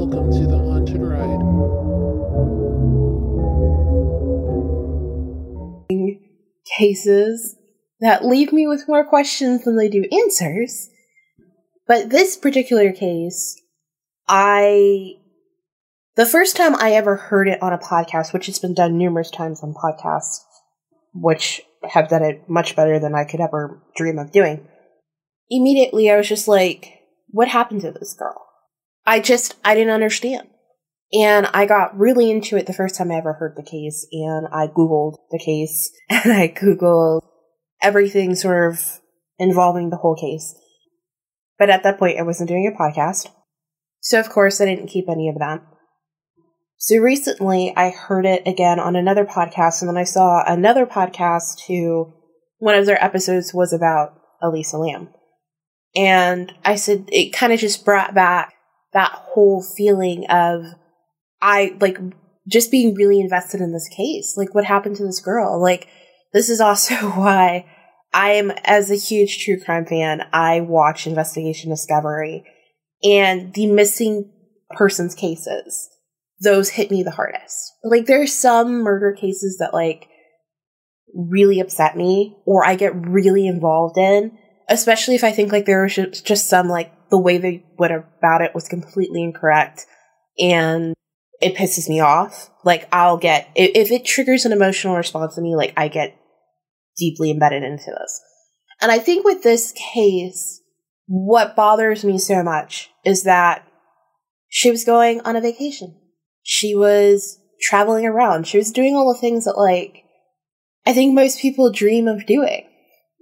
Welcome to the Haunted Ride. Cases that leave me with more questions than they do answers. But this particular case, I. The first time I ever heard it on a podcast, which has been done numerous times on podcasts, which have done it much better than I could ever dream of doing, immediately I was just like, what happened to this girl? I just, I didn't understand. And I got really into it the first time I ever heard the case, and I Googled the case, and I Googled everything sort of involving the whole case. But at that point, I wasn't doing a podcast. So, of course, I didn't keep any of that. So recently, I heard it again on another podcast, and then I saw another podcast who one of their episodes was about Elisa Lam. And I said, it kind of just brought back that whole feeling of I like just being really invested in this case. Like, what happened to this girl? Like, this is also why I am, as a huge true crime fan, I watch Investigation Discovery and the missing persons cases. Those hit me the hardest. Like, there's some murder cases that, like, really upset me or I get really involved in, especially if I think, like, there was just some, like, the way they went about it was completely incorrect and it pisses me off. Like I'll get if it triggers an emotional response in me, like I get deeply embedded into this. And I think with this case, what bothers me so much is that she was going on a vacation. She was traveling around. She was doing all the things that like I think most people dream of doing.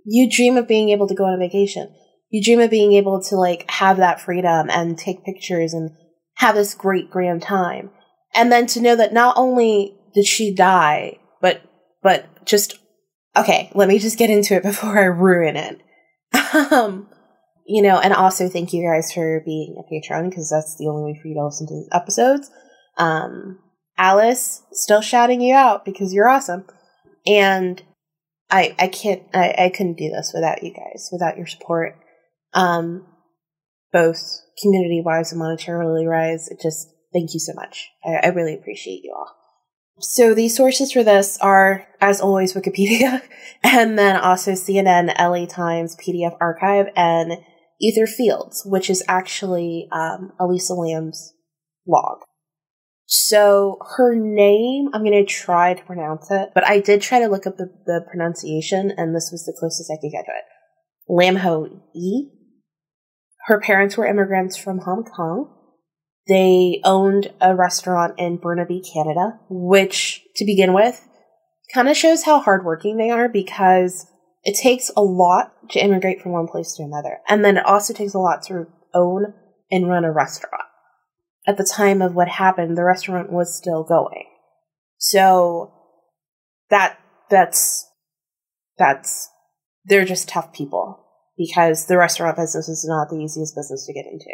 You dream of being able to go on a vacation. You dream of being able to like have that freedom and take pictures and have this great grand time and then to know that not only did she die, but but just okay, let me just get into it before I ruin it. um, you know, and also thank you guys for being a patron because that's the only way for you to listen to these episodes. Um, Alice, still shouting you out because you're awesome, and I I can't I, I couldn't do this without you guys, without your support. Um, both community wise and monetarily wise, it just Thank you so much. I, I really appreciate you all. So the sources for this are, as always, Wikipedia, and then also CNN, LA Times, PDF Archive, and Ether Fields, which is actually um, Elisa Lam's log. So her name, I'm going to try to pronounce it, but I did try to look up the, the pronunciation, and this was the closest I could get to it. Lamho E. Her parents were immigrants from Hong Kong. They owned a restaurant in Burnaby, Canada, which, to begin with, kind of shows how hardworking they are because it takes a lot to immigrate from one place to another. And then it also takes a lot to own and run a restaurant. At the time of what happened, the restaurant was still going. So that that's that's they're just tough people because the restaurant business is not the easiest business to get into.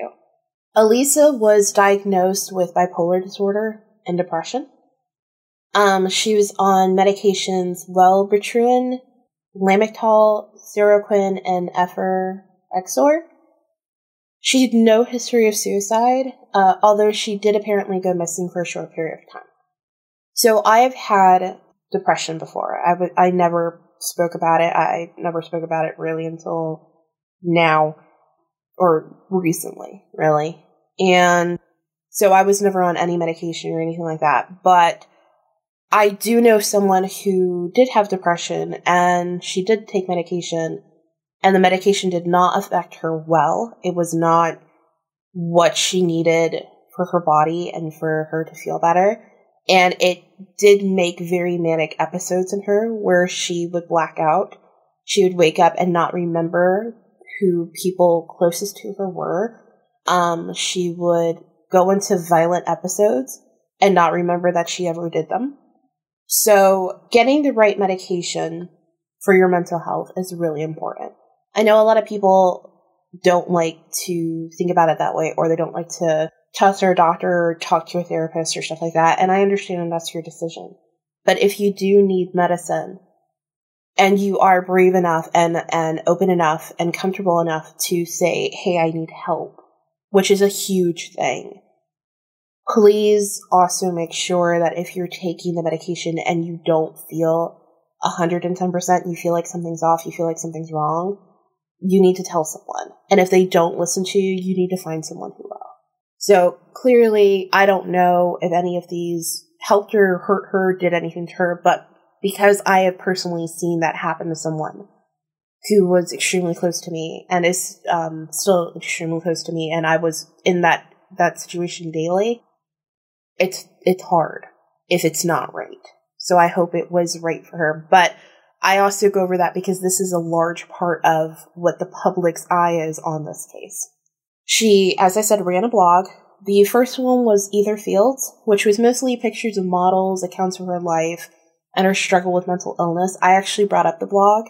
Elisa was diagnosed with bipolar disorder and depression. Um, she was on medications Wellbutrin, Lamictal, Seroquel, and Effexor. She had no history of suicide, uh, although she did apparently go missing for a short period of time. So I have had depression before. I, w- I never spoke about it. I never spoke about it really until now or recently, really. And so I was never on any medication or anything like that. But I do know someone who did have depression and she did take medication and the medication did not affect her well. It was not what she needed for her body and for her to feel better. And it did make very manic episodes in her where she would black out. She would wake up and not remember who people closest to her were um, she would go into violent episodes and not remember that she ever did them. So, getting the right medication for your mental health is really important. I know a lot of people don't like to think about it that way, or they don't like to to a doctor or talk to a therapist or stuff like that. And I understand that's your decision. But if you do need medicine and you are brave enough and, and open enough and comfortable enough to say, Hey, I need help which is a huge thing. please also make sure that if you're taking the medication and you don't feel 110%, you feel like something's off, you feel like something's wrong, you need to tell someone. And if they don't listen to you, you need to find someone who will. So clearly, I don't know if any of these helped her, hurt her, did anything to her, but because I have personally seen that happen to someone who was extremely close to me and is um, still extremely close to me, and I was in that that situation daily, it's it's hard if it's not right. So I hope it was right for her. But I also go over that because this is a large part of what the public's eye is on this case. She, as I said, ran a blog. The first one was Ether Fields, which was mostly pictures of models, accounts of her life, and her struggle with mental illness. I actually brought up the blog.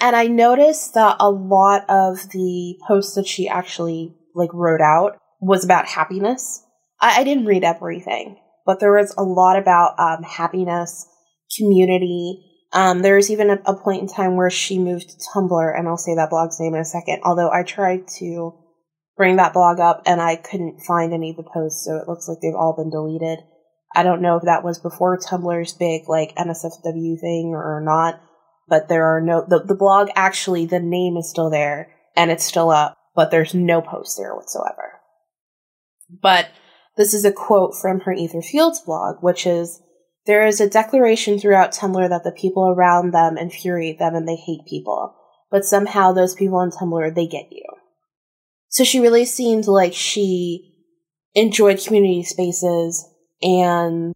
And I noticed that a lot of the posts that she actually like wrote out was about happiness. I, I didn't read everything, but there was a lot about um, happiness, community. Um, there was even a, a point in time where she moved to Tumblr, and I'll say that blog's name in a second. Although I tried to bring that blog up and I couldn't find any of the posts, so it looks like they've all been deleted. I don't know if that was before Tumblr's big like NSFW thing or not, but there are no the, the blog actually the name is still there and it's still up, but there's no post there whatsoever. But this is a quote from her Ether Fields blog, which is There is a declaration throughout Tumblr that the people around them infuriate them and they hate people. But somehow those people on Tumblr, they get you. So she really seemed like she enjoyed community spaces and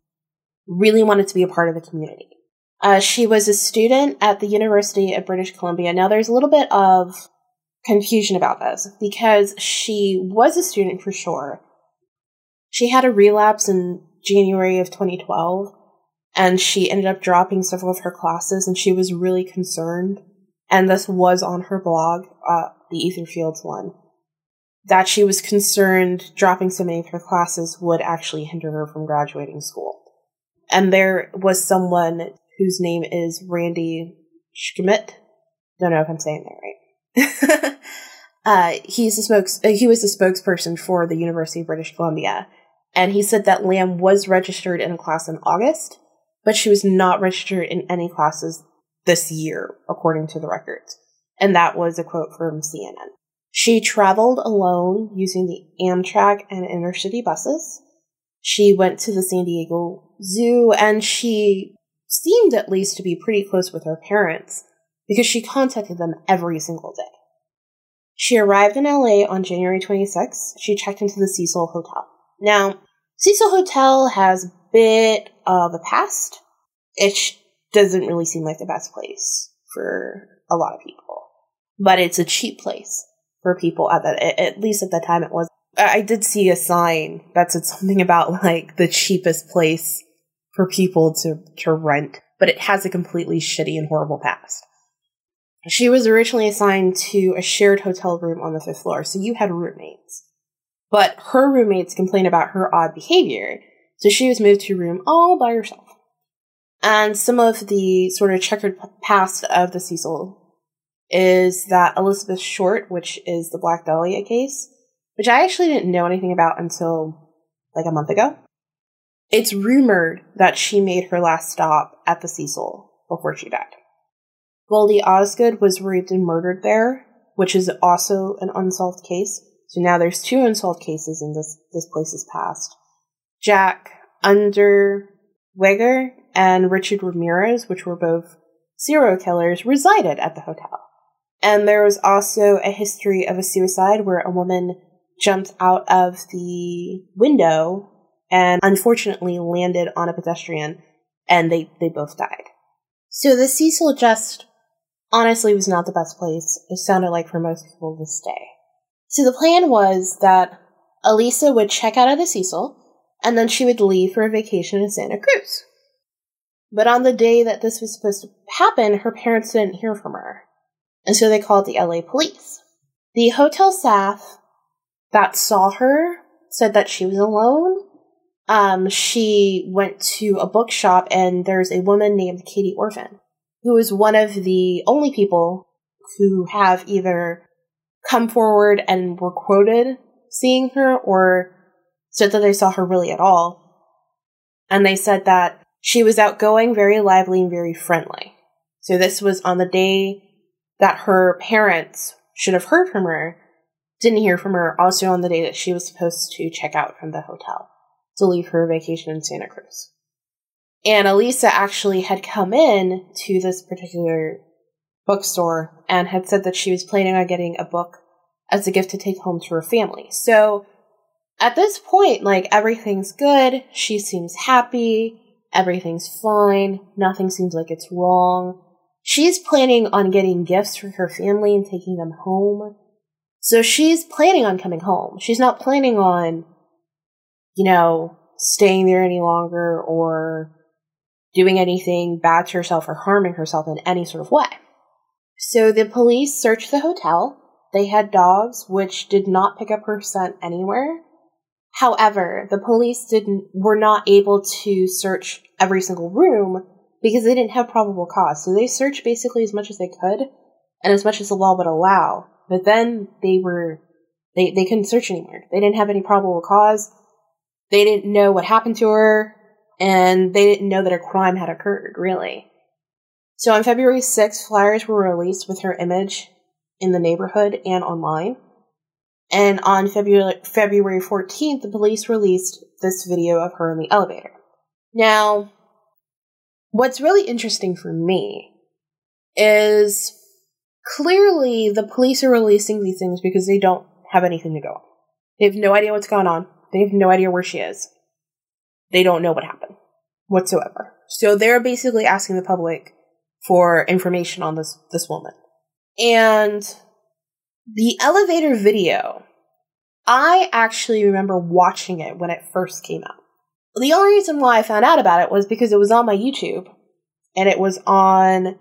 really wanted to be a part of the community. Uh, she was a student at the University of British Columbia. Now, there's a little bit of confusion about this because she was a student for sure, she had a relapse in January of 2012, and she ended up dropping several of her classes, and she was really concerned. And this was on her blog, uh, the Etherfields one, that she was concerned dropping so many of her classes would actually hinder her from graduating school. And there was someone whose name is Randy Schmidt. Don't know if I'm saying that right. uh, he's the spokes. Uh, he was the spokesperson for the University of British Columbia, and he said that Lam was registered in a class in August, but she was not registered in any classes this year, according to the records. And that was a quote from CNN. She traveled alone using the Amtrak and intercity buses. She went to the San Diego Zoo and she seemed at least to be pretty close with her parents because she contacted them every single day. She arrived in LA on January 26th. She checked into the Cecil Hotel. Now, Cecil Hotel has a bit of a past. It doesn't really seem like the best place for a lot of people, but it's a cheap place for people at that. At least at the time, it was. I did see a sign that said something about like the cheapest place for people to to rent, but it has a completely shitty and horrible past. She was originally assigned to a shared hotel room on the fifth floor, so you had roommates. But her roommates complained about her odd behavior, so she was moved to a room all by herself. And some of the sort of checkered past of the Cecil is that Elizabeth Short, which is the Black Dahlia case, which I actually didn't know anything about until like a month ago. It's rumored that she made her last stop at the Cecil before she died. Goldie Osgood was raped and murdered there, which is also an unsolved case. So now there's two unsolved cases in this this place's past. Jack Unterweger and Richard Ramirez, which were both serial killers, resided at the hotel. And there was also a history of a suicide where a woman jumped out of the window and unfortunately landed on a pedestrian and they, they both died. So the Cecil just honestly was not the best place, it sounded like for most people to stay. So the plan was that Elisa would check out of the Cecil, and then she would leave for a vacation in Santa Cruz. But on the day that this was supposed to happen, her parents didn't hear from her. And so they called the LA police. The hotel staff that saw her said that she was alone. Um, she went to a bookshop and there's a woman named Katie Orphan, who is one of the only people who have either come forward and were quoted seeing her or said that they saw her really at all. And they said that she was outgoing, very lively, and very friendly. So this was on the day that her parents should have heard from her, didn't hear from her, also on the day that she was supposed to check out from the hotel to leave her vacation in Santa Cruz. And Elisa actually had come in to this particular bookstore and had said that she was planning on getting a book as a gift to take home to her family. So at this point, like everything's good. She seems happy. Everything's fine. Nothing seems like it's wrong. She's planning on getting gifts for her family and taking them home. So she's planning on coming home. She's not planning on, you know, staying there any longer or doing anything bad to herself or harming herself in any sort of way. So the police searched the hotel. They had dogs, which did not pick up her scent anywhere. However, the police didn't were not able to search every single room because they didn't have probable cause. So they searched basically as much as they could and as much as the law would allow. But then they were they, they couldn't search anymore. They didn't have any probable cause. They didn't know what happened to her, and they didn't know that a crime had occurred, really. So on February 6th, flyers were released with her image in the neighborhood and online. And on February, February 14th, the police released this video of her in the elevator. Now, what's really interesting for me is clearly the police are releasing these things because they don't have anything to go on. They have no idea what's going on. They have no idea where she is. They don't know what happened whatsoever. So they're basically asking the public for information on this this woman. And the elevator video, I actually remember watching it when it first came out. The only reason why I found out about it was because it was on my YouTube and it was on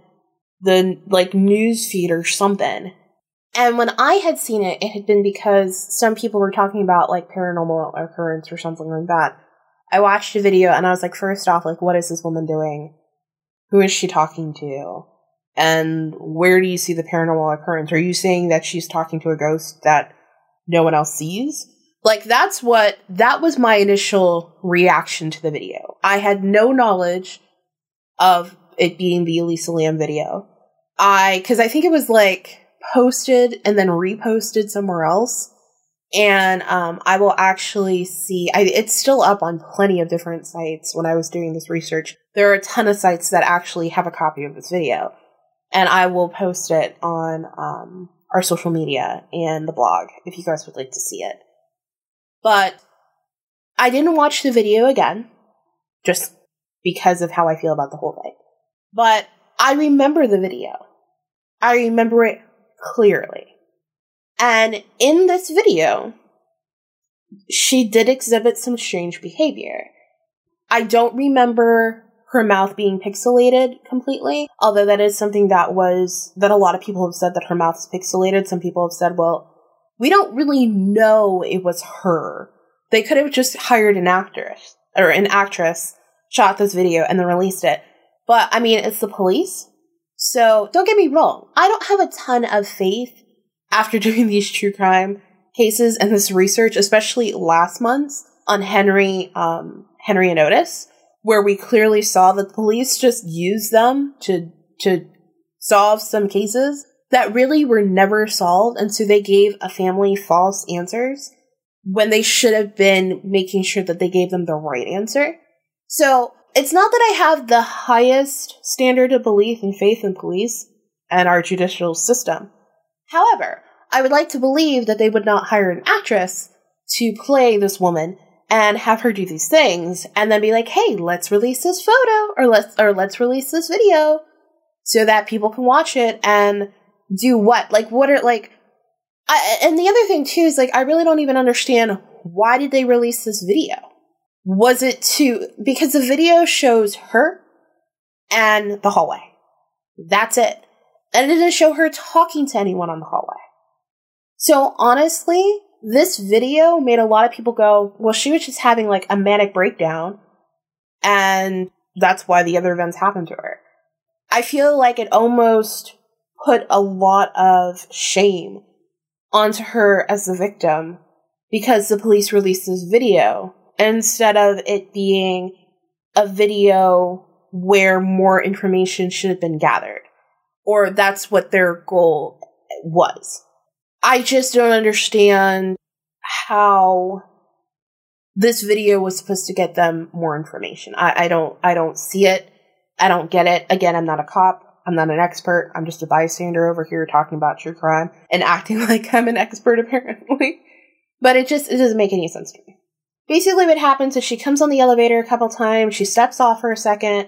the like news feed or something. And when I had seen it, it had been because some people were talking about like paranormal occurrence or something like that. I watched a video and I was like, first off, like, what is this woman doing? Who is she talking to? And where do you see the paranormal occurrence? Are you saying that she's talking to a ghost that no one else sees? Like, that's what, that was my initial reaction to the video. I had no knowledge of it being the Elisa Lam video. I, cause I think it was like posted and then reposted somewhere else. And um, I will actually see, I, it's still up on plenty of different sites when I was doing this research. There are a ton of sites that actually have a copy of this video and I will post it on um, our social media and the blog if you guys would like to see it. But I didn't watch the video again, just because of how I feel about the whole thing. But I remember the video. I remember it clearly. And in this video, she did exhibit some strange behavior. I don't remember her mouth being pixelated completely. Although that is something that was, that a lot of people have said that her mouth is pixelated. Some people have said, well, we don't really know it was her. They could have just hired an actress, or an actress, shot this video and then released it. But, I mean, it's the police. So, don't get me wrong. I don't have a ton of faith after doing these true crime cases and this research, especially last month on Henry, um, Henry and Ottis where we clearly saw that the police just used them to to solve some cases that really were never solved and so they gave a family false answers when they should have been making sure that they gave them the right answer. So, it's not that I have the highest standard of belief and faith in police and our judicial system. However, I would like to believe that they would not hire an actress to play this woman and have her do these things and then be like, "Hey, let's release this photo or let's or let's release this video so that people can watch it and do what? Like what are like I, and the other thing too is like I really don't even understand why did they release this video? Was it to because the video shows her and the hallway. That's it. And it didn't show her talking to anyone on the hallway. So honestly, this video made a lot of people go, well, she was just having like a manic breakdown, and that's why the other events happened to her. I feel like it almost put a lot of shame onto her as the victim because the police released this video instead of it being a video where more information should have been gathered. Or that's what their goal was. I just don't understand how this video was supposed to get them more information. I, I don't I don't see it. I don't get it. Again, I'm not a cop. I'm not an expert. I'm just a bystander over here talking about true crime and acting like I'm an expert apparently. But it just it doesn't make any sense to me. Basically what happens is she comes on the elevator a couple times, she steps off for a second.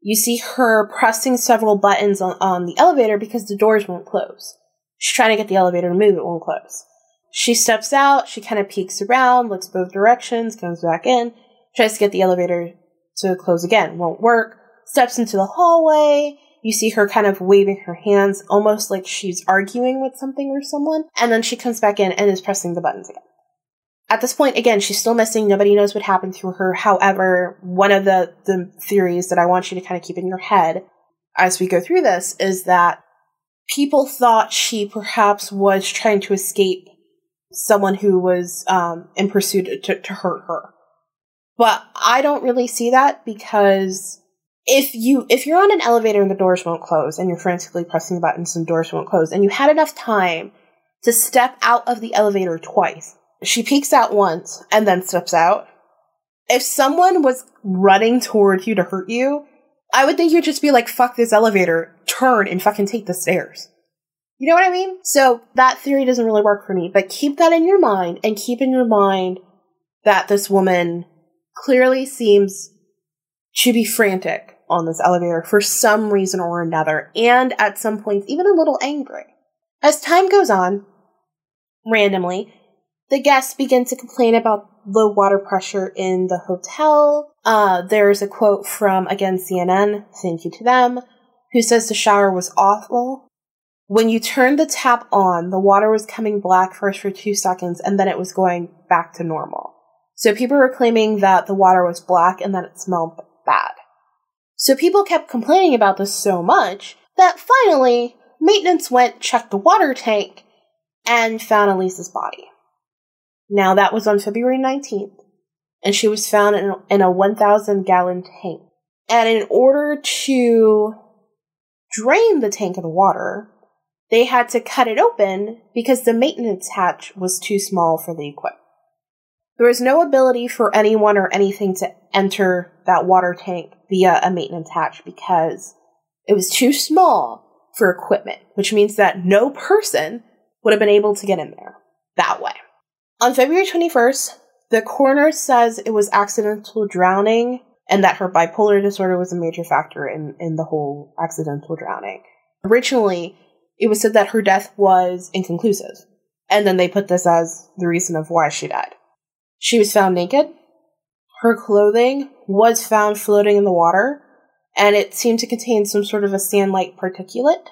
You see her pressing several buttons on, on the elevator because the doors won't close. She's trying to get the elevator to move, it won't close. She steps out, she kind of peeks around, looks both directions, comes back in, tries to get the elevator to close again, won't work, steps into the hallway. You see her kind of waving her hands, almost like she's arguing with something or someone, and then she comes back in and is pressing the buttons again. At this point, again, she's still missing. Nobody knows what happened to her. However, one of the, the theories that I want you to kind of keep in your head as we go through this is that people thought she perhaps was trying to escape someone who was um, in pursuit to, to hurt her. But I don't really see that because if you if you're on an elevator and the doors won't close and you're frantically pressing the buttons and doors won't close and you had enough time to step out of the elevator twice. She peeks out once and then steps out. If someone was running towards you to hurt you, I would think you'd just be like, fuck this elevator, turn and fucking take the stairs. You know what I mean? So that theory doesn't really work for me, but keep that in your mind and keep in your mind that this woman clearly seems to be frantic on this elevator for some reason or another, and at some points, even a little angry. As time goes on, randomly, the guests begin to complain about low water pressure in the hotel. Uh, there's a quote from, again, CNN, thank you to them, who says the shower was awful when you turned the tap on, the water was coming black first for two seconds and then it was going back to normal. So people were claiming that the water was black and that it smelled bad. So people kept complaining about this so much that finally maintenance went, checked the water tank, and found Elisa's body. Now that was on February 19th, and she was found in, in a 1,000 gallon tank. And in order to drain the tank of the water, they had to cut it open because the maintenance hatch was too small for the equipment. There was no ability for anyone or anything to enter that water tank via a maintenance hatch because it was too small for equipment, which means that no person would have been able to get in there that way. On February 21st, the coroner says it was accidental drowning and that her bipolar disorder was a major factor in, in the whole accidental drowning. Originally, it was said that her death was inconclusive. And then they put this as the reason of why she died. She was found naked. Her clothing was found floating in the water, and it seemed to contain some sort of a sand like particulate.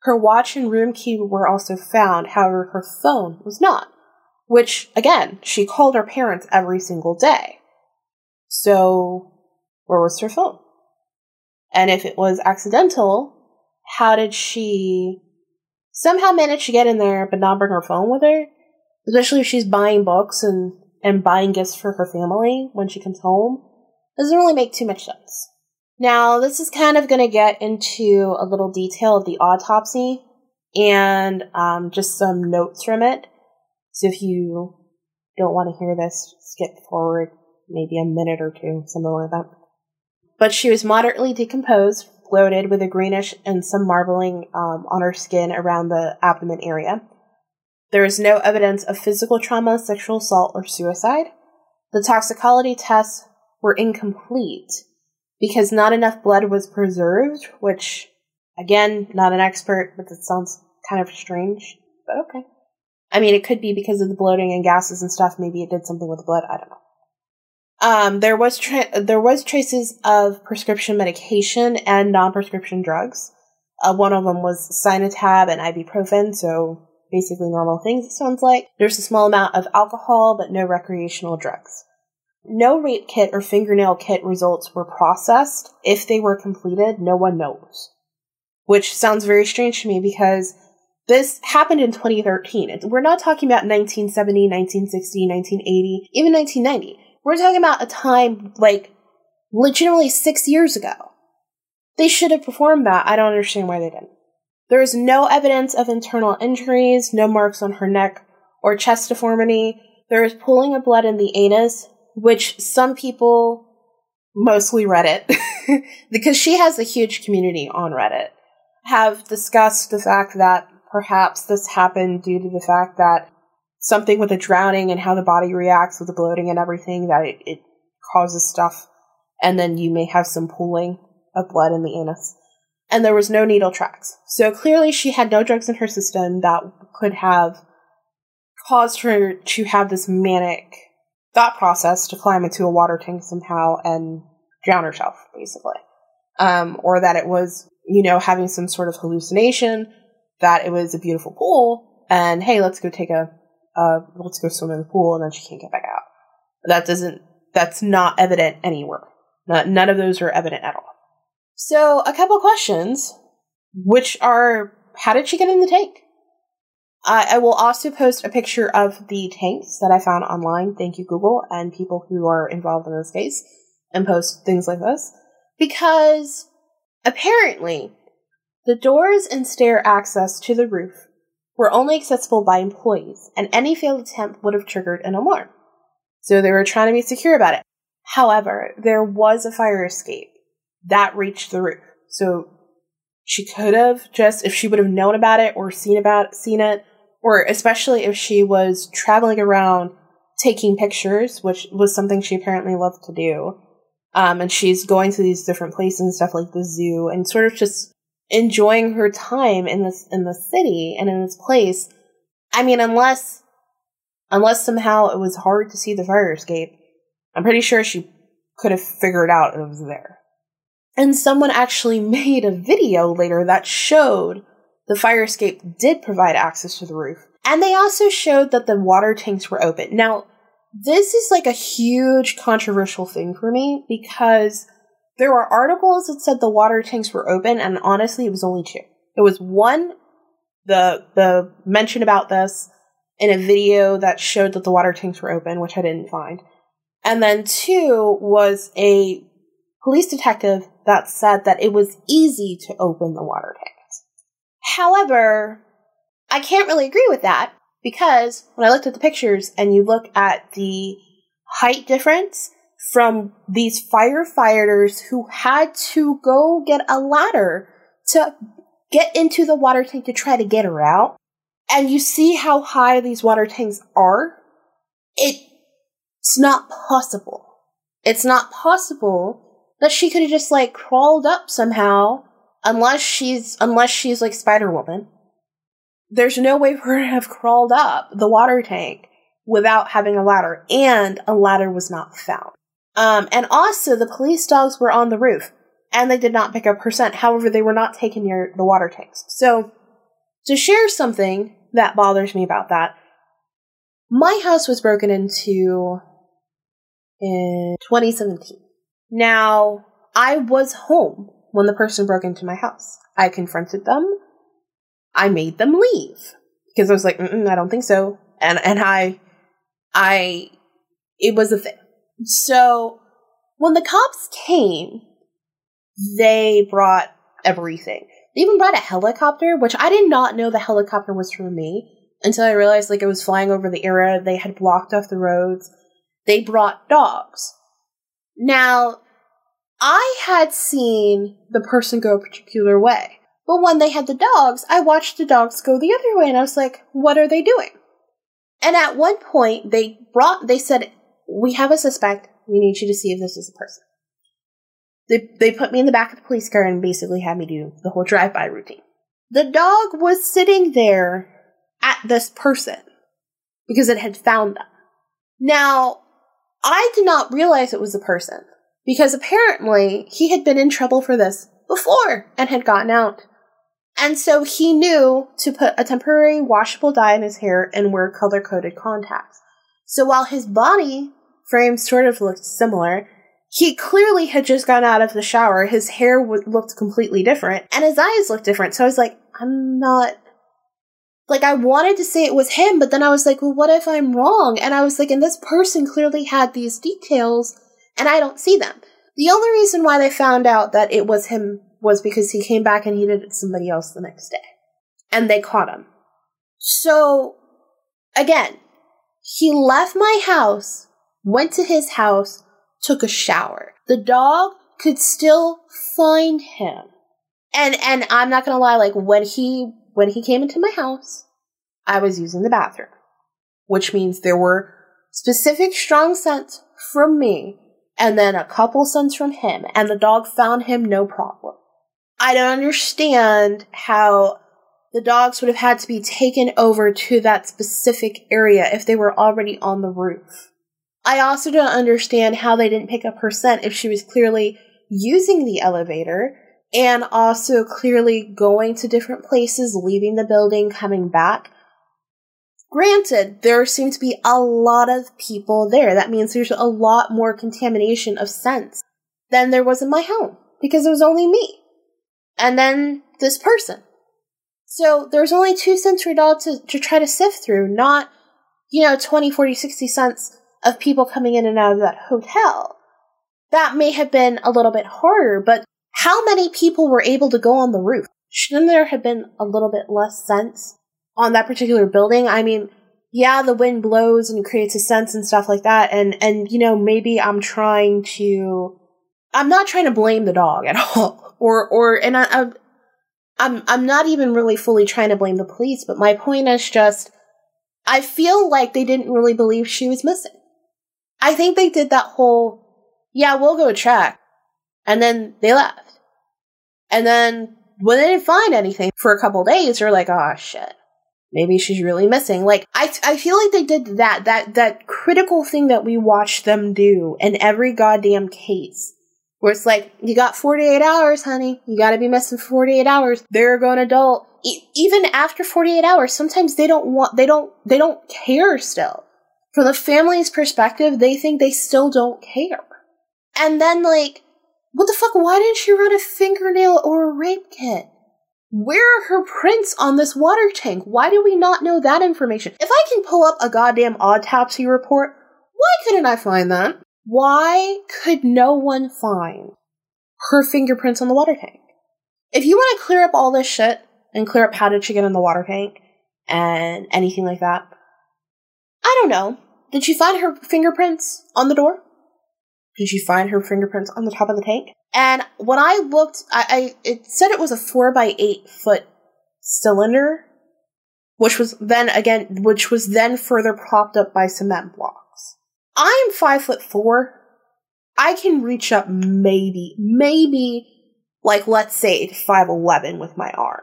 Her watch and room key were also found, however, her phone was not. Which, again, she called her parents every single day. So, where was her phone? And if it was accidental, how did she somehow manage to get in there but not bring her phone with her? Especially if she's buying books and, and buying gifts for her family when she comes home. Doesn't really make too much sense. Now, this is kind of going to get into a little detail of the autopsy and um, just some notes from it. So if you don't want to hear this, skip forward maybe a minute or two, something like that. But she was moderately decomposed bloated with a greenish and some marbling um, on her skin around the abdomen area. There is no evidence of physical trauma, sexual assault, or suicide. The toxicology tests were incomplete because not enough blood was preserved, which, again, not an expert, but that sounds kind of strange, but okay. I mean, it could be because of the bloating and gases and stuff. Maybe it did something with the blood. I don't know. Um, there was tra- there was traces of prescription medication and non-prescription drugs. Uh, one of them was Sinutab and ibuprofen, so basically normal things. It sounds like there's a small amount of alcohol, but no recreational drugs. No rape kit or fingernail kit results were processed. If they were completed, no one knows. Which sounds very strange to me because This happened in 2013. We're not talking about 1970, 1960, 1980, even 1990. We're talking about a time like legitimately six years ago. They should have performed that. I don't understand why they didn't. There is no evidence of internal injuries, no marks on her neck or chest deformity. There is pooling of blood in the anus, which some people, mostly Reddit, because she has a huge community on Reddit, have discussed the fact that perhaps this happened due to the fact that something with the drowning and how the body reacts with the bloating and everything, that it, it causes stuff, and then you may have some pooling of blood in the anus. And there was no needle tracks. So clearly she had no drugs in her system that could have caused her to have this manic thought process to climb into a water tank somehow and drown herself, basically. Um, or that it was, you know, having some sort of hallucination that it was a beautiful pool, and hey, let's go take a, uh, let's go swim in the pool, and then she can't get back out. That doesn't, that's not evident anywhere. None of those are evident at all. So, a couple questions, which are, how did she get in the tank? I, I will also post a picture of the tanks that I found online. Thank you, Google, and people who are involved in this case, and post things like this. Because apparently, the doors and stair access to the roof were only accessible by employees, and any failed attempt would have triggered an alarm. So they were trying to be secure about it. However, there was a fire escape that reached the roof. So she could have just, if she would have known about it or seen about seen it, or especially if she was traveling around taking pictures, which was something she apparently loved to do. Um, and she's going to these different places and stuff like the zoo and sort of just enjoying her time in this in the city and in this place. I mean, unless unless somehow it was hard to see the fire escape, I'm pretty sure she could have figured out it was there. And someone actually made a video later that showed the fire escape did provide access to the roof. And they also showed that the water tanks were open. Now, this is like a huge controversial thing for me because there were articles that said the water tanks were open, and honestly, it was only two. It was one, the the mention about this in a video that showed that the water tanks were open, which I didn't find, and then two was a police detective that said that it was easy to open the water tanks. However, I can't really agree with that because when I looked at the pictures and you look at the height difference from these firefighters who had to go get a ladder to get into the water tank to try to get her out. And you see how high these water tanks are? It's not possible. It's not possible that she could have just like crawled up somehow unless she's unless she's like Spider Woman. There's no way for her to have crawled up the water tank without having a ladder, and a ladder was not found. Um, and also, the police dogs were on the roof, and they did not pick up her scent. However, they were not taken near the water tanks. So, to share something that bothers me about that, my house was broken into in 2017. Now, I was home when the person broke into my house. I confronted them. I made them leave because I was like, I don't think so. And and I, I, it was a thing. So when the cops came, they brought everything. They even brought a helicopter, which I did not know the helicopter was for me until I realized like it was flying over the area. They had blocked off the roads. They brought dogs. Now, I had seen the person go a particular way. But when they had the dogs, I watched the dogs go the other way and I was like, what are they doing? And at one point, they brought, they said, we have a suspect. We need you to see if this is a person. They, they put me in the back of the police car and basically had me do the whole drive by routine. The dog was sitting there at this person because it had found them. Now, I did not realize it was a person because apparently he had been in trouble for this before and had gotten out. And so he knew to put a temporary washable dye in his hair and wear color coded contacts. So while his body frame sort of looked similar. He clearly had just gotten out of the shower. His hair w- looked completely different, and his eyes looked different. So I was like, I'm not. Like, I wanted to say it was him, but then I was like, well, what if I'm wrong? And I was like, and this person clearly had these details, and I don't see them. The only reason why they found out that it was him was because he came back and he did it to somebody else the next day. And they caught him. So, again, he left my house, went to his house, took a shower. The dog could still find him. And and I'm not gonna lie, like when he when he came into my house, I was using the bathroom. Which means there were specific strong scents from me and then a couple scents from him, and the dog found him no problem. I don't understand how the dogs would have had to be taken over to that specific area if they were already on the roof. I also don't understand how they didn't pick up her scent if she was clearly using the elevator and also clearly going to different places, leaving the building, coming back. Granted, there seem to be a lot of people there. That means there's a lot more contamination of scents than there was in my home because it was only me. And then this person. So there's only two scents a dog to, to try to sift through, not, you know, 20, 40, 60 scents of people coming in and out of that hotel. That may have been a little bit harder, but how many people were able to go on the roof? Shouldn't there have been a little bit less sense on that particular building? I mean, yeah, the wind blows and creates a sense and stuff like that, and and you know maybe I'm trying to, I'm not trying to blame the dog at all, or or and I, I I'm I'm not even really fully trying to blame the police, but my point is just I feel like they didn't really believe she was missing. I think they did that whole, yeah, we'll go check. And then they left. And then when they didn't find anything for a couple days, they're like, oh shit. Maybe she's really missing. Like, I, I feel like they did that, that, that critical thing that we watch them do in every goddamn case. Where it's like, you got 48 hours, honey. You gotta be missing for 48 hours. They're grown adult. E- even after 48 hours, sometimes they don't want, they don't, they don't care still from the family's perspective, they think they still don't care. And then, like, what the fuck? Why didn't she run a fingernail or a rape kit? Where are her prints on this water tank? Why do we not know that information? If I can pull up a goddamn autopsy report, why couldn't I find that? Why could no one find her fingerprints on the water tank? If you want to clear up all this shit and clear up how did she get in the water tank and anything like that, I don't know. Did she find her fingerprints on the door? Did she find her fingerprints on the top of the tank? And when I looked, I, I it said it was a four by eight foot cylinder, which was then again, which was then further propped up by cement blocks. I'm five foot four. I can reach up maybe, maybe, like let's say five eleven with my arm.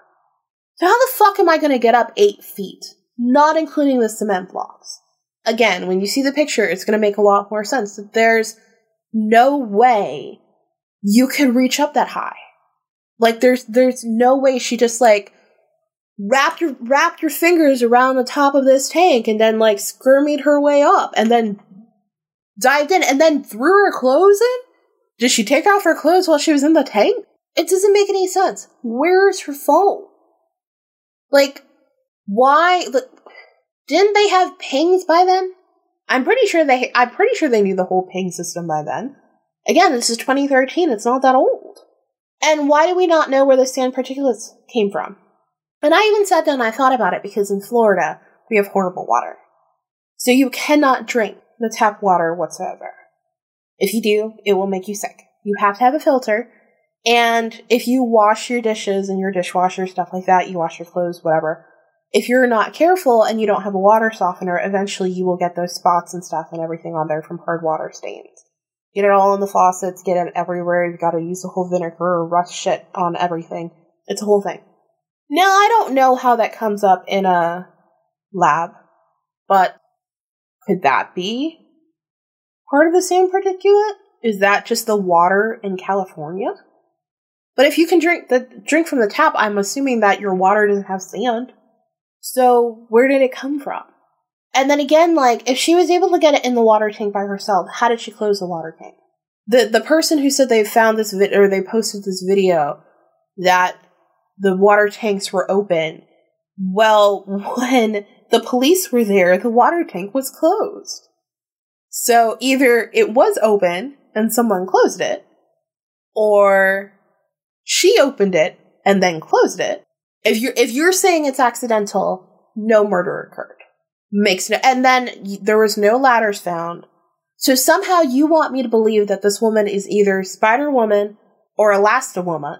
So how the fuck am I going to get up eight feet, not including the cement blocks? again, when you see the picture, it's going to make a lot more sense that there's no way you can reach up that high. Like there's there's no way she just like wrapped your wrapped your fingers around the top of this tank and then like skirmied her way up and then dived in and then threw her clothes in? Did she take off her clothes while she was in the tank? It doesn't make any sense. Where's her phone? Like, why? Didn't they have pings by then? I'm pretty sure they. I'm pretty sure they knew the whole ping system by then. Again, this is 2013. It's not that old. And why do we not know where the sand particulates came from? And I even sat down and I thought about it because in Florida we have horrible water, so you cannot drink the tap water whatsoever. If you do, it will make you sick. You have to have a filter. And if you wash your dishes and your dishwasher, stuff like that, you wash your clothes, whatever, if you're not careful and you don't have a water softener, eventually you will get those spots and stuff and everything on there from hard water stains. Get it all in the faucets, get it everywhere. You've got to use the whole vinegar or rust shit on everything. It's a whole thing. Now, I don't know how that comes up in a lab, but could that be part of the same particulate? Is that just the water in California? But if you can drink the drink from the tap, I'm assuming that your water doesn't have sand. So where did it come from? And then again, like if she was able to get it in the water tank by herself, how did she close the water tank? The the person who said they found this vid or they posted this video that the water tanks were open Well, when the police were there, the water tank was closed. So either it was open and someone closed it, or she opened it and then closed it. If you're if you're saying it's accidental, no murder occurred. Makes no, and then there was no ladders found. So somehow you want me to believe that this woman is either Spider Woman or Woman.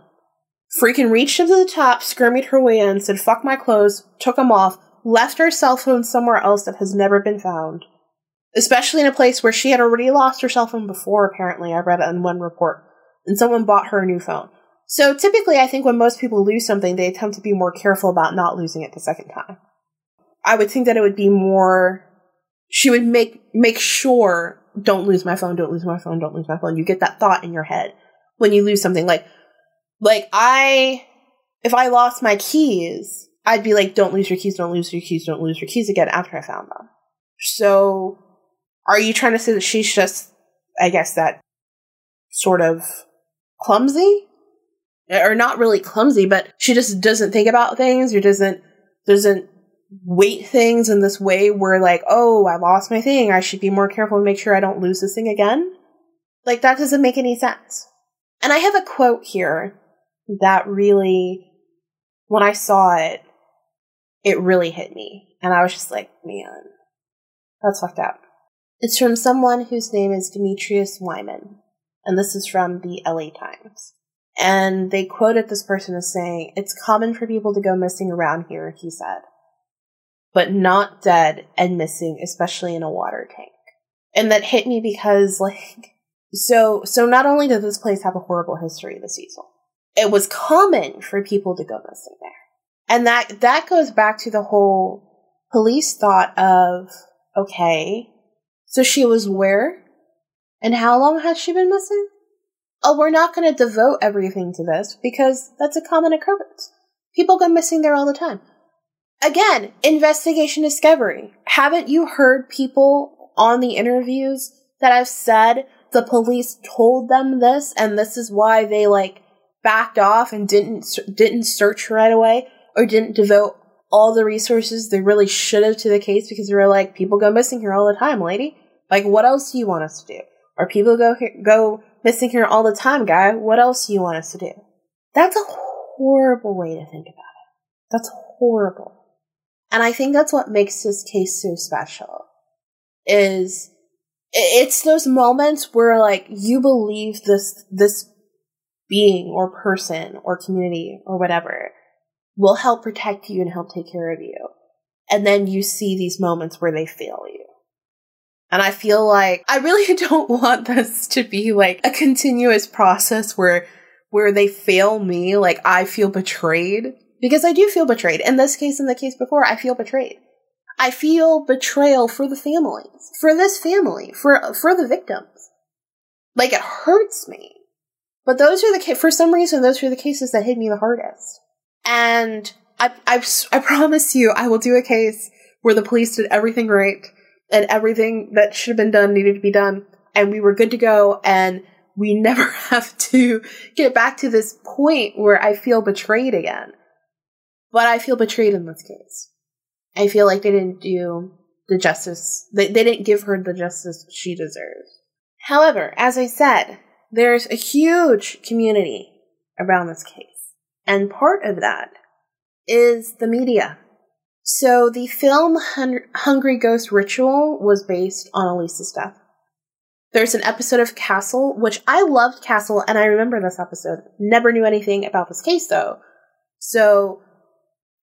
Freaking reached up to the top, skirmied her way in, said fuck my clothes, took them off, left her cell phone somewhere else that has never been found. Especially in a place where she had already lost her cell phone before, apparently. I read it in one report. And someone bought her a new phone. So typically, I think when most people lose something, they attempt to be more careful about not losing it the second time. I would think that it would be more. She would make make sure, don't lose my phone, don't lose my phone, don't lose my phone. You get that thought in your head when you lose something. Like, like I, if I lost my keys, I'd be like, don't lose your keys, don't lose your keys, don't lose your keys again after I found them. So, are you trying to say that she's just, I guess, that sort of clumsy? Or not really clumsy, but she just doesn't think about things or doesn't, doesn't weight things in this way where like, oh, I lost my thing. I should be more careful and make sure I don't lose this thing again. Like that doesn't make any sense. And I have a quote here that really, when I saw it, it really hit me. And I was just like, man, that's fucked up. It's from someone whose name is Demetrius Wyman. And this is from the LA Times. And they quoted this person as saying, It's common for people to go missing around here, he said. But not dead and missing, especially in a water tank. And that hit me because, like, so, so not only did this place have a horrible history, the Cecil, it was common for people to go missing there. And that, that goes back to the whole police thought of, okay, so she was where? And how long has she been missing? Oh, we're not going to devote everything to this because that's a common occurrence. People go missing there all the time. Again, investigation discovery. Haven't you heard people on the interviews that have said the police told them this and this is why they like backed off and didn't didn't search right away or didn't devote all the resources they really should have to the case because they were like people go missing here all the time, lady. Like what else do you want us to do? Or people go go missing here all the time, guy. What else do you want us to do? That's a horrible way to think about it. That's horrible. And I think that's what makes this case so special. Is it's those moments where like you believe this this being or person or community or whatever will help protect you and help take care of you. And then you see these moments where they fail you. And I feel like I really don't want this to be like a continuous process where where they fail me, like I feel betrayed. Because I do feel betrayed. In this case, in the case before, I feel betrayed. I feel betrayal for the families, for this family, for for the victims. Like it hurts me. But those are the for some reason those are the cases that hit me the hardest. And I I I promise you I will do a case where the police did everything right and everything that should have been done needed to be done and we were good to go and we never have to get back to this point where I feel betrayed again. But I feel betrayed in this case. I feel like they didn't do the justice, they, they didn't give her the justice she deserves. However, as I said, there's a huge community around this case. And part of that is the media. So the film Hun- Hungry Ghost Ritual was based on Elisa's death. There's an episode of Castle, which I loved Castle, and I remember this episode. Never knew anything about this case though. So,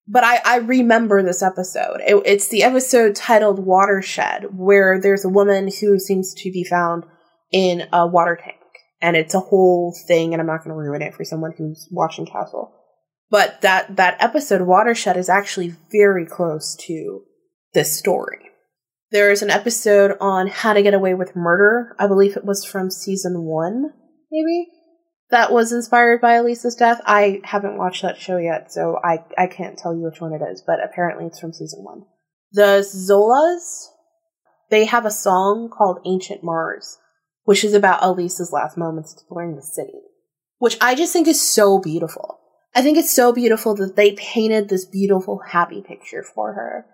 but I, I remember this episode. It, it's the episode titled Watershed, where there's a woman who seems to be found in a water tank and it's a whole thing and i'm not going to ruin it for someone who's watching castle but that that episode watershed is actually very close to this story. There is an episode on how to get away with murder. I believe it was from season one maybe that was inspired by elisa's death. I haven't watched that show yet so i, I can't tell you which one it is but apparently it's from season one. The zolas they have a song called ancient mars which is about Elisa's last moments exploring the city, which I just think is so beautiful. I think it's so beautiful that they painted this beautiful, happy picture for her.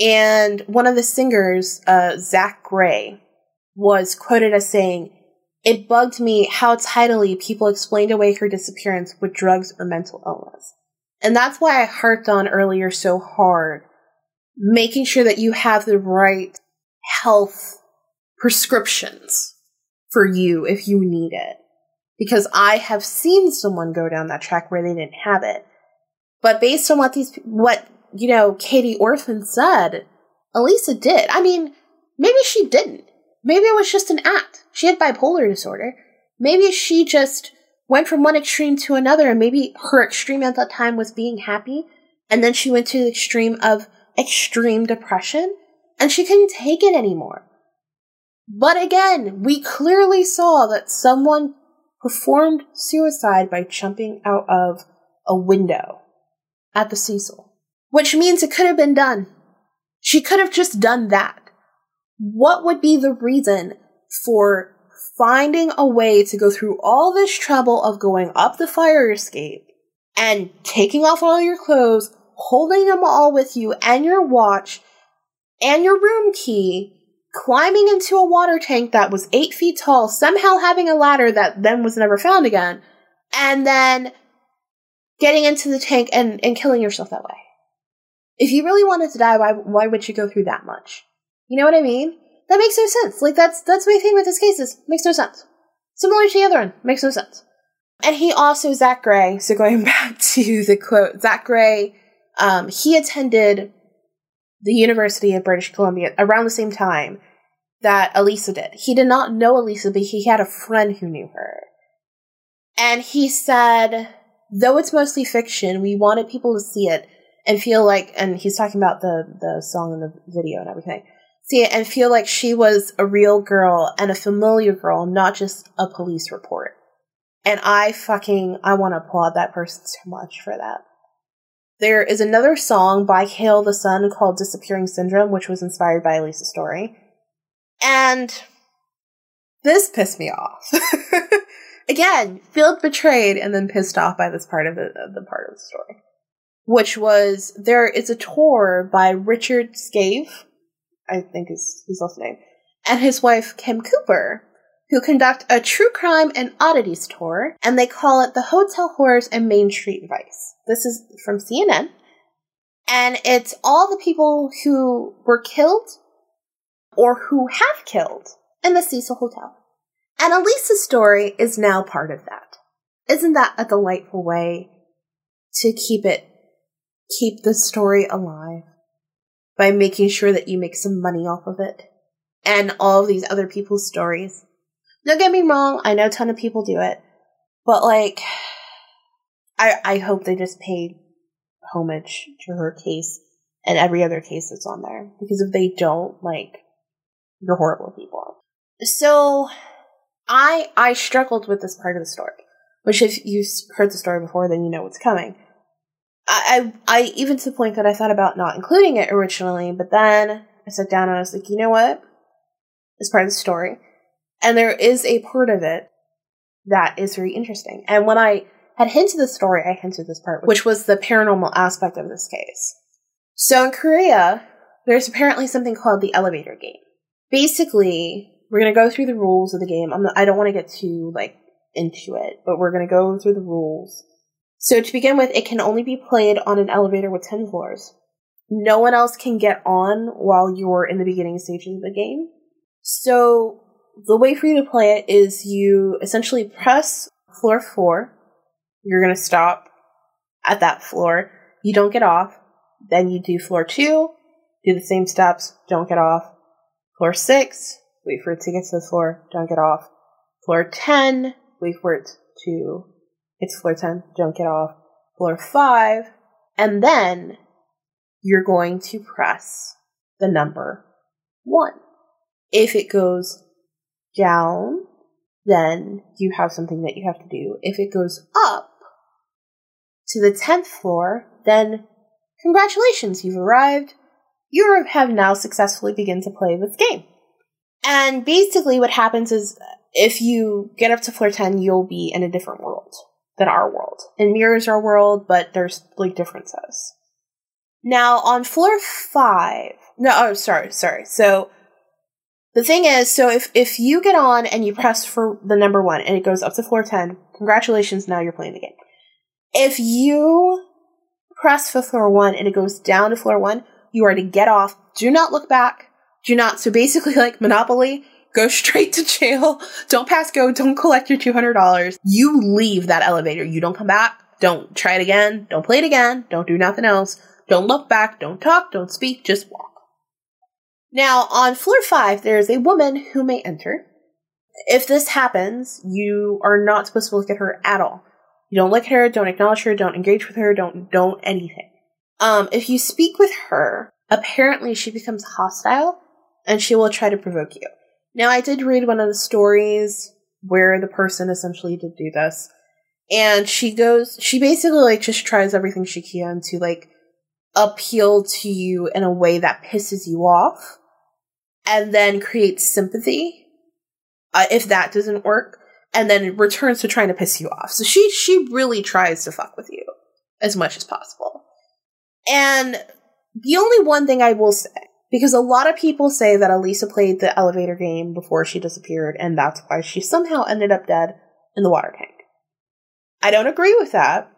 And one of the singers, uh, Zach Gray, was quoted as saying, It bugged me how tidily people explained away her disappearance with drugs or mental illness. And that's why I harped on earlier so hard, making sure that you have the right health prescriptions for you if you need it. Because I have seen someone go down that track where they didn't have it. But based on what these, what, you know, Katie Orphan said, Elisa did. I mean, maybe she didn't. Maybe it was just an act. She had bipolar disorder. Maybe she just went from one extreme to another, and maybe her extreme at that time was being happy, and then she went to the extreme of extreme depression, and she couldn't take it anymore. But again, we clearly saw that someone performed suicide by jumping out of a window at the Cecil, which means it could have been done. She could have just done that. What would be the reason for finding a way to go through all this trouble of going up the fire escape and taking off all your clothes, holding them all with you and your watch and your room key climbing into a water tank that was eight feet tall, somehow having a ladder that then was never found again, and then getting into the tank and, and killing yourself that way. If you really wanted to die, why why would you go through that much? You know what I mean? That makes no sense. Like that's that's my thing with this case is makes no sense. Similar to the other one, makes no sense. And he also Zach Gray. So going back to the quote, Zach Gray, um, he attended the University of British Columbia around the same time that Elisa did. He did not know Elisa, but he had a friend who knew her. And he said, though it's mostly fiction, we wanted people to see it and feel like, and he's talking about the, the song and the video and everything, see it and feel like she was a real girl and a familiar girl, not just a police report. And I fucking, I want to applaud that person so much for that. There is another song by Kale the Sun called Disappearing Syndrome, which was inspired by Elisa's story. And this pissed me off. Again, felt betrayed and then pissed off by this part of the, the part of the story. Which was there is a tour by Richard Schiave, I think is his last name, and his wife Kim Cooper, who conduct a true crime and oddities tour, and they call it the Hotel Horrors and Main Street Vice. This is from CNN. And it's all the people who were killed or who have killed in the Cecil Hotel. And Elisa's story is now part of that. Isn't that a delightful way to keep it, keep the story alive by making sure that you make some money off of it and all of these other people's stories? Don't get me wrong, I know a ton of people do it, but like, I, I hope they just pay homage to her case and every other case that's on there. Because if they don't, like, you're horrible people. So, I I struggled with this part of the story. Which, if you've heard the story before, then you know what's coming. I, I, I even to the point that I thought about not including it originally, but then I sat down and I was like, you know what? It's part of the story. And there is a part of it that is very interesting. And when I had hinted the story, I hinted this part, which was the paranormal aspect of this case. So in Korea, there's apparently something called the elevator game. Basically, we're gonna go through the rules of the game. Not, I don't want to get too like into it, but we're gonna go through the rules. So to begin with, it can only be played on an elevator with 10 floors. No one else can get on while you're in the beginning stages of the game. So the way for you to play it is you essentially press floor four you're going to stop at that floor. You don't get off. Then you do floor two, do the same steps, don't get off. Floor six, wait for it to get to the floor, don't get off. Floor 10, wait for it to, it's floor 10, don't get off. Floor five, and then you're going to press the number one. If it goes down, then you have something that you have to do. If it goes up, to the 10th floor, then congratulations, you've arrived. You have now successfully begun to play this game. And basically what happens is if you get up to floor 10, you'll be in a different world than our world. It mirrors our world, but there's like differences. Now on floor five, no, oh, sorry, sorry. So the thing is, so if if you get on and you press for the number one and it goes up to floor ten, congratulations, now you're playing the game. If you press for floor one and it goes down to floor one, you are to get off. Do not look back. Do not. So basically, like Monopoly, go straight to jail. Don't pass go. Don't collect your $200. You leave that elevator. You don't come back. Don't try it again. Don't play it again. Don't do nothing else. Don't look back. Don't talk. Don't speak. Just walk. Now, on floor five, there is a woman who may enter. If this happens, you are not supposed to look at her at all. You don't look at her, don't acknowledge her, don't engage with her, don't don't anything. Um, if you speak with her, apparently she becomes hostile and she will try to provoke you. Now, I did read one of the stories where the person essentially did do this, and she goes, she basically like just tries everything she can to like appeal to you in a way that pisses you off, and then creates sympathy. Uh, if that doesn't work, and then returns to trying to piss you off. So she she really tries to fuck with you as much as possible. And the only one thing I will say, because a lot of people say that Elisa played the elevator game before she disappeared, and that's why she somehow ended up dead in the water tank. I don't agree with that,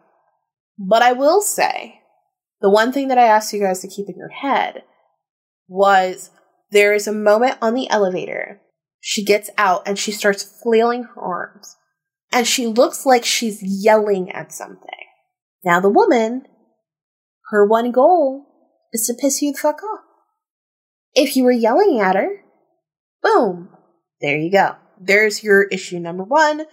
but I will say the one thing that I asked you guys to keep in your head was there is a moment on the elevator she gets out and she starts flailing her arms. And she looks like she's yelling at something. Now, the woman, her one goal is to piss you the fuck off. If you were yelling at her, boom, there you go. There's your issue number one.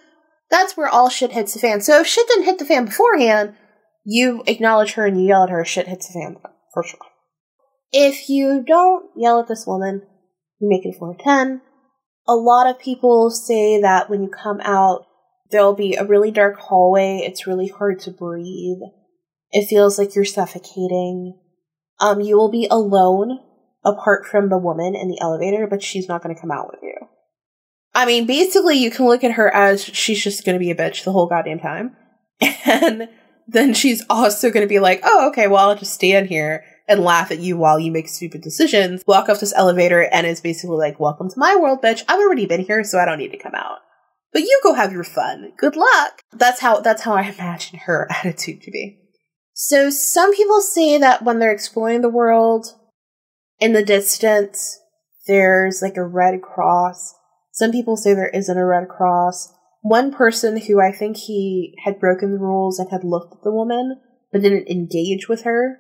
That's where all shit hits the fan. So if shit didn't hit the fan beforehand, you acknowledge her and you yell at her, shit hits the fan for sure. If you don't yell at this woman, you make it 4 10 a lot of people say that when you come out, there'll be a really dark hallway. It's really hard to breathe. It feels like you're suffocating. Um, you will be alone apart from the woman in the elevator, but she's not going to come out with you. I mean, basically, you can look at her as she's just going to be a bitch the whole goddamn time. And then she's also going to be like, oh, okay, well, I'll just stand here and laugh at you while you make stupid decisions, walk off this elevator and is basically like, welcome to my world, bitch. I've already been here, so I don't need to come out. But you go have your fun. Good luck. That's how, that's how I imagine her attitude to be. So some people say that when they're exploring the world, in the distance, there's like a red cross. Some people say there isn't a red cross. One person who I think he had broken the rules and had looked at the woman, but didn't engage with her,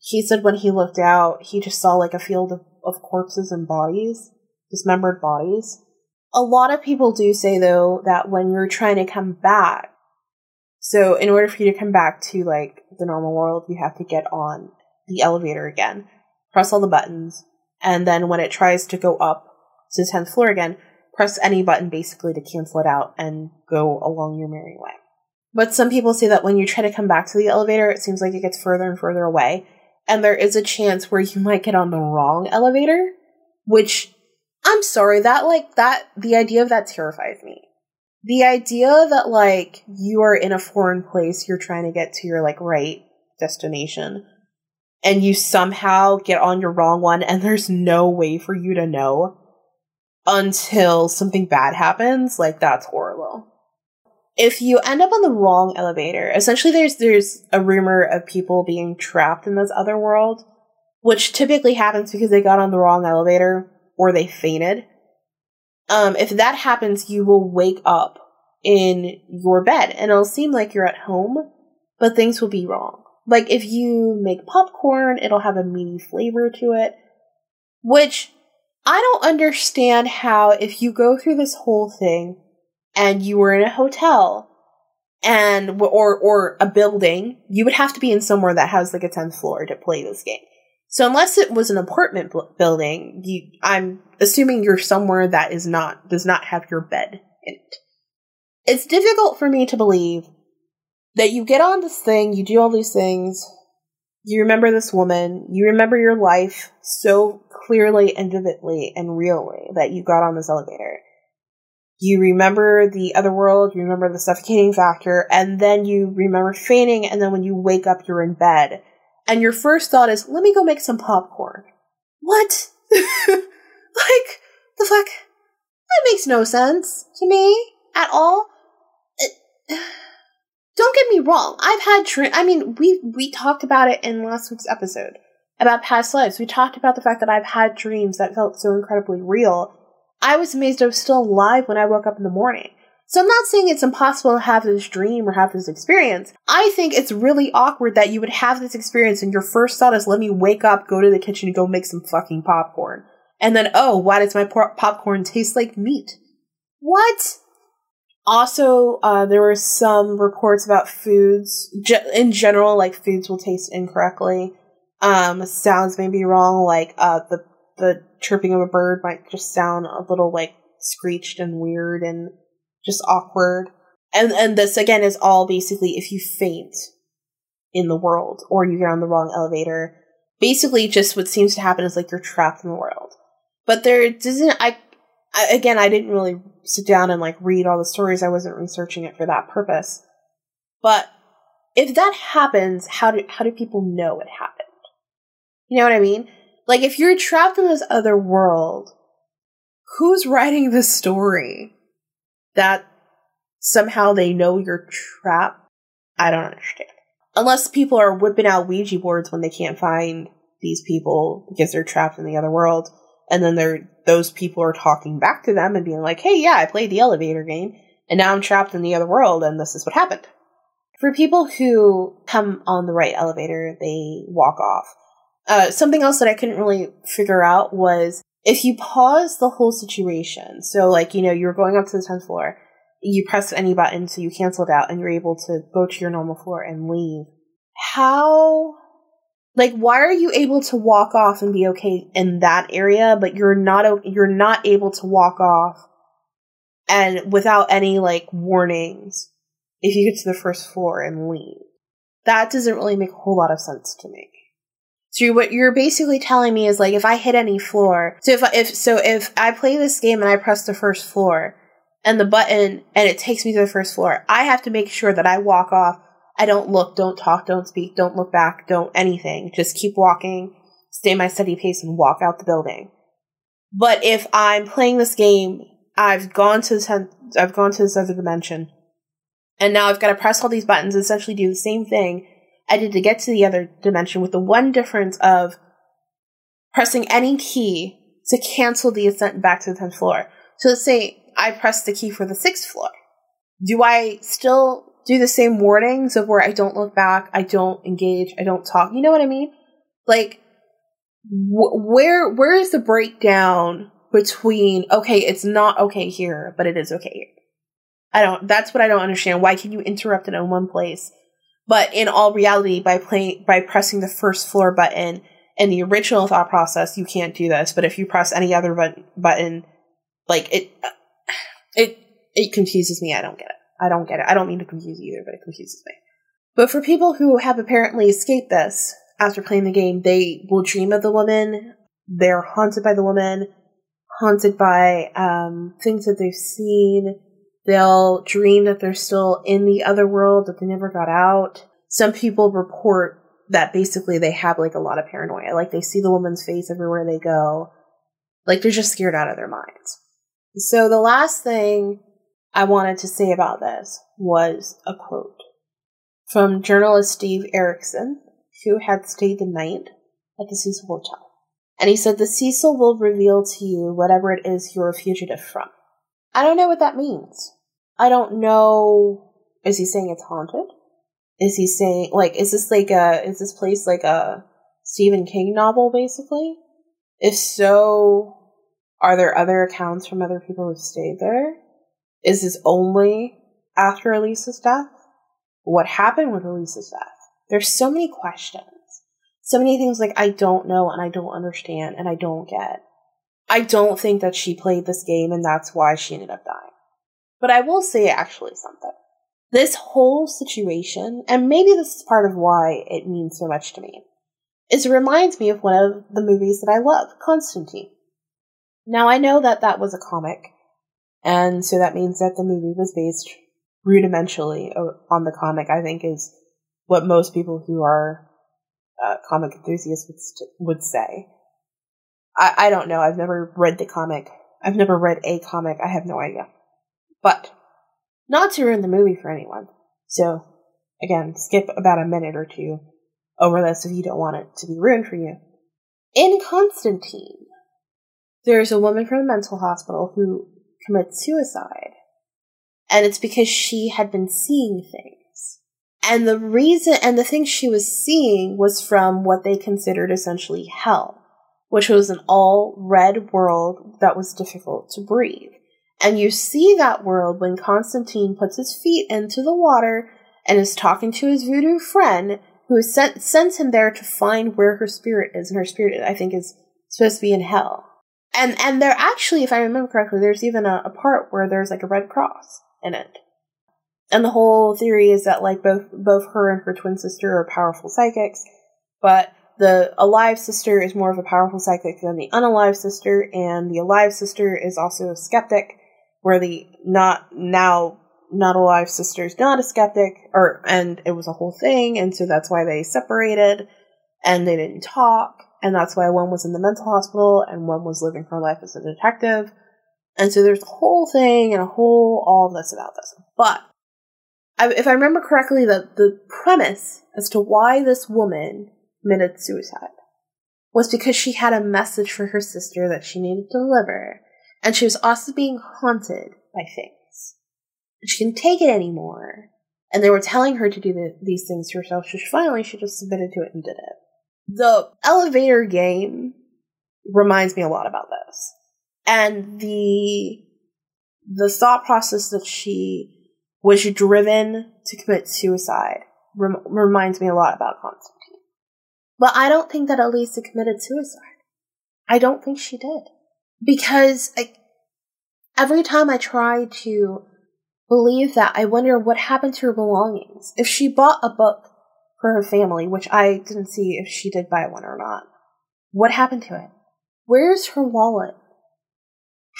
he said when he looked out, he just saw like a field of, of corpses and bodies, dismembered bodies. A lot of people do say though that when you're trying to come back, so in order for you to come back to like the normal world, you have to get on the elevator again, press all the buttons, and then when it tries to go up to the 10th floor again, press any button basically to cancel it out and go along your merry way. But some people say that when you try to come back to the elevator, it seems like it gets further and further away, and there is a chance where you might get on the wrong elevator, which I'm sorry, that like that the idea of that terrifies me. The idea that like you are in a foreign place, you're trying to get to your like right destination, and you somehow get on your wrong one, and there's no way for you to know until something bad happens, like that's horrible if you end up on the wrong elevator, essentially there's there's a rumor of people being trapped in this other world, which typically happens because they got on the wrong elevator or they fainted. Um, if that happens, you will wake up in your bed and it'll seem like you're at home, but things will be wrong. Like if you make popcorn, it'll have a meaty flavor to it, which I don't understand how if you go through this whole thing and you were in a hotel and or or a building, you would have to be in somewhere that has like a 10th floor to play this game. So unless it was an apartment b- building, you, I'm assuming you're somewhere that is not does not have your bed in it. It's difficult for me to believe that you get on this thing, you do all these things, you remember this woman, you remember your life so clearly and vividly and really that you got on this elevator you remember the other world, you remember the suffocating factor, and then you remember fainting, and then when you wake up, you're in bed. And your first thought is, let me go make some popcorn. What? like, the fuck? That makes no sense to me at all. It, don't get me wrong. I've had dreams. I mean, we we talked about it in last week's episode about past lives. We talked about the fact that I've had dreams that felt so incredibly real. I was amazed I was still alive when I woke up in the morning. So I'm not saying it's impossible to have this dream or have this experience. I think it's really awkward that you would have this experience and your first thought is, let me wake up, go to the kitchen, and go make some fucking popcorn. And then, oh, why does my por- popcorn taste like meat? What? Also, uh, there were some reports about foods. Ge- in general, like foods will taste incorrectly. Um, sounds may be wrong, like uh, the the chirping of a bird might just sound a little like screeched and weird and just awkward. And and this again is all basically if you faint in the world or you get on the wrong elevator. Basically, just what seems to happen is like you're trapped in the world. But there doesn't. I, I again, I didn't really sit down and like read all the stories. I wasn't researching it for that purpose. But if that happens, how do how do people know it happened? You know what I mean? Like if you're trapped in this other world, who's writing the story? that somehow they know you're trapped. I don't understand. Unless people are whipping out Ouija boards when they can't find these people because they're trapped in the other world, and then they're those people are talking back to them and being like, "Hey, yeah, I played the elevator game, and now I'm trapped in the other world, and this is what happened." For people who come on the right elevator, they walk off. Uh, something else that I couldn't really figure out was if you pause the whole situation, so like, you know, you're going up to the 10th floor, you press any button so you cancel it out and you're able to go to your normal floor and leave. How, like, why are you able to walk off and be okay in that area, but you're not, you're not able to walk off and without any, like, warnings if you get to the first floor and leave? That doesn't really make a whole lot of sense to me. So what you're basically telling me is like if I hit any floor, so if if so if I play this game and I press the first floor and the button and it takes me to the first floor, I have to make sure that I walk off. I don't look, don't talk, don't speak, don't look back, don't anything. Just keep walking, stay my steady pace and walk out the building. But if I'm playing this game, I've gone to the I've gone to this other dimension, and now I've got to press all these buttons, essentially do the same thing I did to get to the other dimension with the one difference of pressing any key to cancel the ascent back to the 10th floor. So let's say I press the key for the 6th floor. Do I still do the same warnings of where I don't look back, I don't engage, I don't talk? You know what I mean? Like, wh- where where is the breakdown between okay, it's not okay here, but it is okay here? I don't. That's what I don't understand. Why can you interrupt it in one place but in all reality, by playing by pressing the first floor button in the original thought process, you can't do this. But if you press any other button, button like it, it it confuses me. I don't get it. I don't get it. I don't mean to confuse you either, but it confuses me. But for people who have apparently escaped this after playing the game, they will dream of the woman. They're haunted by the woman, haunted by um, things that they've seen They'll dream that they're still in the other world, that they never got out. Some people report that basically they have like a lot of paranoia. Like they see the woman's face everywhere they go. Like they're just scared out of their minds. So the last thing I wanted to say about this was a quote from journalist Steve Erickson, who had stayed the night at the Cecil Hotel. And he said, The Cecil will reveal to you whatever it is you're a fugitive from. I don't know what that means. I don't know. Is he saying it's haunted? Is he saying like is this like a is this place like a Stephen King novel basically? If so, are there other accounts from other people who stayed there? Is this only after Elisa's death? What happened with Elisa's death? There's so many questions. So many things like I don't know and I don't understand and I don't get. I don't think that she played this game and that's why she ended up dying. But I will say actually something. This whole situation, and maybe this is part of why it means so much to me, is it reminds me of one of the movies that I love, Constantine. Now I know that that was a comic, And so that means that the movie was based rudimentally on the comic, I think is what most people who are uh, comic enthusiasts would, would say. I, I don't know. I've never read the comic. I've never read a comic. I have no idea. But, not to ruin the movie for anyone. So, again, skip about a minute or two over this if you don't want it to be ruined for you. In Constantine, there's a woman from a mental hospital who commits suicide. And it's because she had been seeing things. And the reason, and the thing she was seeing was from what they considered essentially hell, which was an all red world that was difficult to breathe. And you see that world when Constantine puts his feet into the water and is talking to his voodoo friend who sent, sends him there to find where her spirit is. And her spirit, I think, is supposed to be in hell. And and there actually, if I remember correctly, there's even a, a part where there's like a red cross in it. And the whole theory is that like both both her and her twin sister are powerful psychics, but the alive sister is more of a powerful psychic than the unalive sister, and the alive sister is also a skeptic, where the not now not alive sister is not a skeptic, or and it was a whole thing, and so that's why they separated and they didn't talk and that's why one was in the mental hospital and one was living her life as a detective. And so there's a whole thing and a whole all of this about this. But if I remember correctly, the, the premise as to why this woman committed suicide was because she had a message for her sister that she needed to deliver, and she was also being haunted by things. She couldn't take it anymore, and they were telling her to do the, these things to herself, so she finally she just submitted to it and did it the elevator game reminds me a lot about this. And the the thought process that she was driven to commit suicide rem- reminds me a lot about Constantine. But I don't think that Elisa committed suicide. I don't think she did. Because I, every time I try to believe that, I wonder what happened to her belongings. If she bought a book for her family, which I didn't see if she did buy one or not. What happened to it? Where's her wallet?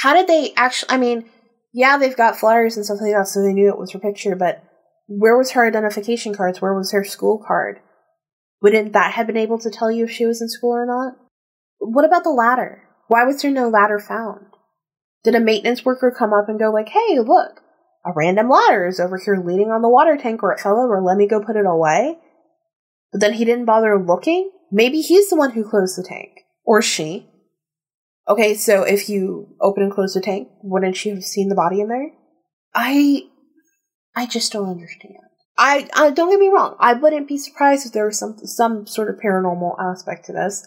How did they actually? I mean, yeah, they've got flyers and stuff like that, so they knew it was her picture, but where was her identification cards? Where was her school card? Wouldn't that have been able to tell you if she was in school or not? What about the ladder? Why was there no ladder found? Did a maintenance worker come up and go like, hey, look, a random ladder is over here leaning on the water tank or it fell over, let me go put it away? But then he didn't bother looking? Maybe he's the one who closed the tank. Or she. Okay, so if you open and close the tank, wouldn't she have seen the body in there? I I just don't understand. I, I don't get me wrong. I wouldn't be surprised if there was some some sort of paranormal aspect to this,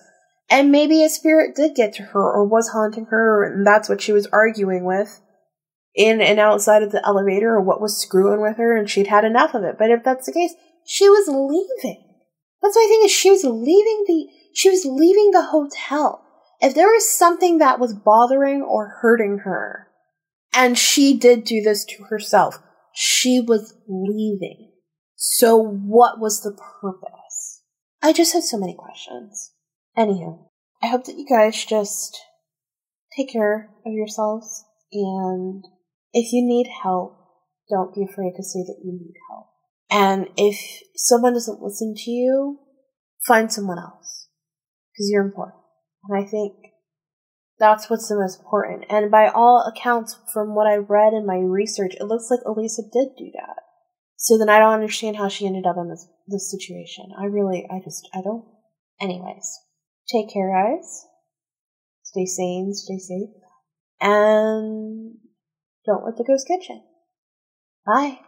and maybe a spirit did get to her or was haunting her, and that's what she was arguing with in and outside of the elevator, or what was screwing with her, and she'd had enough of it. But if that's the case, she was leaving. That's my thing is she was leaving the she was leaving the hotel. If there was something that was bothering or hurting her, and she did do this to herself, she was leaving. So what was the purpose? I just have so many questions. Anywho, I hope that you guys just take care of yourselves and if you need help, don't be afraid to say that you need help. And if someone doesn't listen to you, find someone else. Because you're important. And I think that's what's the most important. And by all accounts, from what I read in my research, it looks like Elisa did do that. So then I don't understand how she ended up in this, this situation. I really, I just, I don't. Anyways, take care, guys. Stay sane, stay safe. And don't let the ghost get you. Bye.